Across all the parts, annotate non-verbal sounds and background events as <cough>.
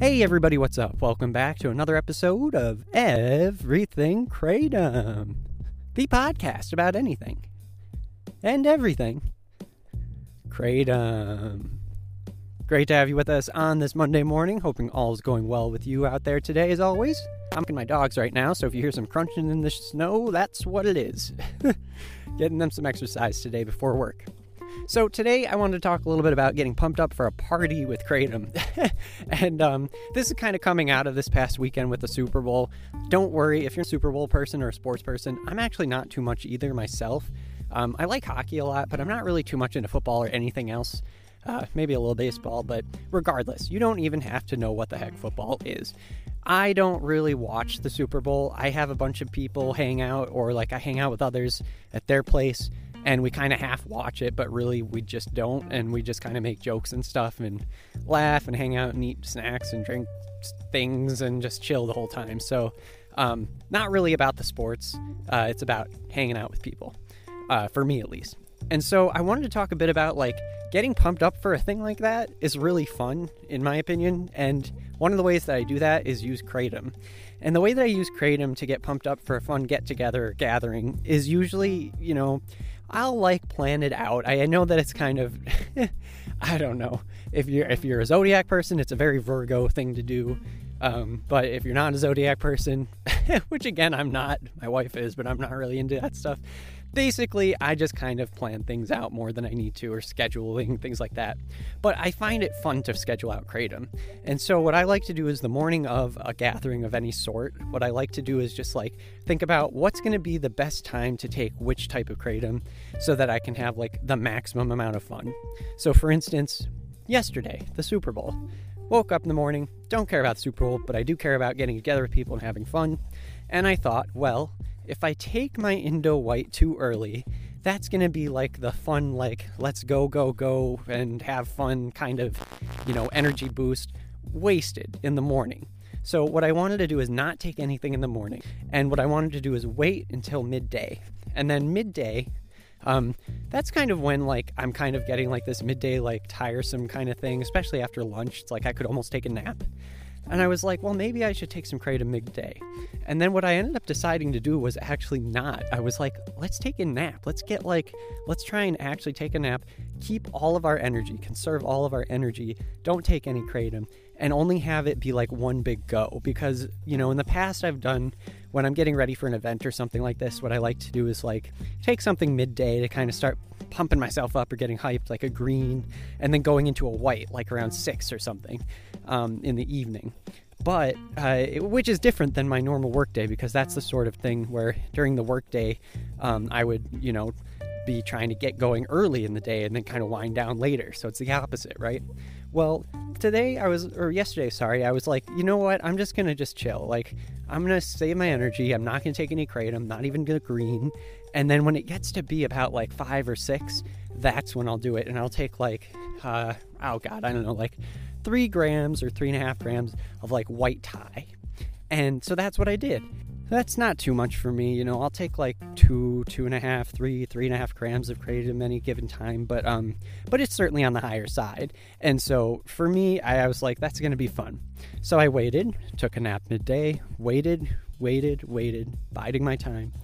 Hey everybody, what's up? Welcome back to another episode of Everything Kratom, the podcast about anything and everything. Kratom. Great to have you with us on this Monday morning. Hoping all is going well with you out there today, as always. I'm with my dogs right now, so if you hear some crunching in the snow, that's what it is. <laughs> Getting them some exercise today before work. So today I wanted to talk a little bit about getting pumped up for a party with Kratom. <laughs> and um, this is kind of coming out of this past weekend with the Super Bowl. Don't worry if you're a Super Bowl person or a sports person. I'm actually not too much either myself. Um, I like hockey a lot, but I'm not really too much into football or anything else. Uh, maybe a little baseball, but regardless, you don't even have to know what the heck football is. I don't really watch the Super Bowl. I have a bunch of people hang out, or like I hang out with others at their place and we kind of half watch it, but really we just don't, and we just kind of make jokes and stuff and laugh and hang out and eat snacks and drink things and just chill the whole time. So, um, not really about the sports. Uh, it's about hanging out with people, uh, for me at least. And so I wanted to talk a bit about like getting pumped up for a thing like that is really fun, in my opinion. And one of the ways that I do that is use Kratom. And the way that I use Kratom to get pumped up for a fun get together gathering is usually, you know, I'll like plan it out. I know that it's kind of <laughs> I don't know. If you're if you're a zodiac person, it's a very Virgo thing to do. Um, but if you're not a zodiac person, <laughs> which again I'm not, my wife is, but I'm not really into that stuff basically, I just kind of plan things out more than I need to, or scheduling things like that. But I find it fun to schedule out Kratom. And so, what I like to do is the morning of a gathering of any sort, what I like to do is just like think about what's going to be the best time to take which type of Kratom so that I can have like the maximum amount of fun. So, for instance, yesterday, the Super Bowl. Woke up in the morning, don't care about Super Bowl, but I do care about getting together with people and having fun. And I thought, well, if I take my Indo White too early, that's going to be like the fun, like, let's go, go, go, and have fun kind of, you know, energy boost wasted in the morning. So, what I wanted to do is not take anything in the morning. And what I wanted to do is wait until midday. And then midday, um, that's kind of when like I'm kind of getting like this midday like tiresome kind of thing, especially after lunch. It's like I could almost take a nap. And I was like, well, maybe I should take some Kratom midday. And then what I ended up deciding to do was actually not. I was like, let's take a nap. Let's get like, let's try and actually take a nap, keep all of our energy, conserve all of our energy, don't take any Kratom, and only have it be like one big go. Because, you know, in the past I've done, when I'm getting ready for an event or something like this, what I like to do is like take something midday to kind of start pumping myself up or getting hyped, like a green, and then going into a white, like around six or something um, in the evening. But uh, which is different than my normal workday because that's the sort of thing where during the workday um, I would, you know, be trying to get going early in the day and then kind of wind down later. So it's the opposite, right? Well, today I was, or yesterday, sorry, I was like, you know what? I'm just gonna just chill. Like, I'm gonna save my energy. I'm not gonna take any kratom. I'm not even gonna green. And then when it gets to be about like five or six, that's when I'll do it. And I'll take like, uh, oh god, I don't know, like three grams or three and a half grams of like white Thai. And so that's what I did. That's not too much for me, you know. I'll take like two, two and a half, three, three and a half grams of kratom any given time, but um, but it's certainly on the higher side. And so for me, I, I was like, that's gonna be fun. So I waited, took a nap midday, waited, waited, waited, biding my time.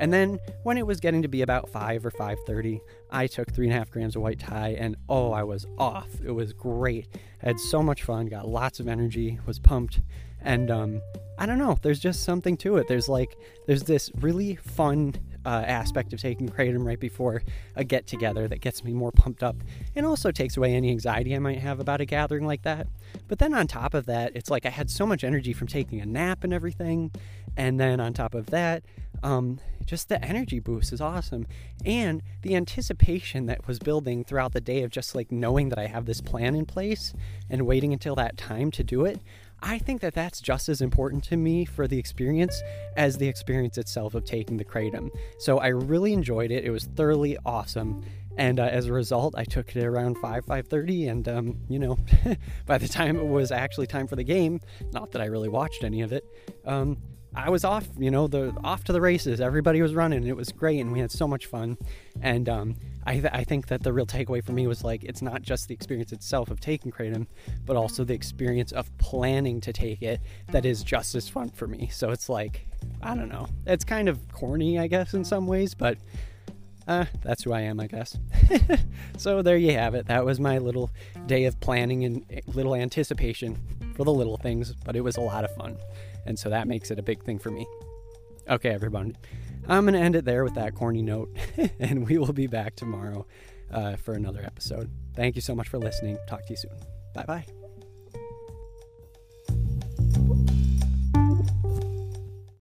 And then when it was getting to be about five or five thirty, I took three and a half grams of white Thai, and oh, I was off. It was great. I had so much fun, got lots of energy, was pumped, and um, I don't know. There's just something to it. There's like there's this really fun uh, aspect of taking kratom right before a get together that gets me more pumped up and also takes away any anxiety I might have about a gathering like that. But then on top of that, it's like I had so much energy from taking a nap and everything. And then on top of that, um, just the energy boost is awesome. And the anticipation that was building throughout the day of just like knowing that I have this plan in place and waiting until that time to do it. I think that that's just as important to me for the experience as the experience itself of taking the kratom. So I really enjoyed it. It was thoroughly awesome. And uh, as a result, I took it around 5, 5.30, and, um, you know, <laughs> by the time it was actually time for the game, not that I really watched any of it, um, I was off, you know, the off to the races. Everybody was running, and it was great, and we had so much fun. And um, I, th- I think that the real takeaway for me was like it's not just the experience itself of taking kratom, but also the experience of planning to take it that is just as fun for me. So it's like I don't know, it's kind of corny, I guess, in some ways, but uh, that's who I am, I guess. <laughs> so there you have it. That was my little day of planning and eh, little anticipation for the little things, but it was a lot of fun. And so that makes it a big thing for me. Okay, everyone. I'm going to end it there with that corny note, <laughs> and we will be back tomorrow uh, for another episode. Thank you so much for listening. Talk to you soon. Bye bye.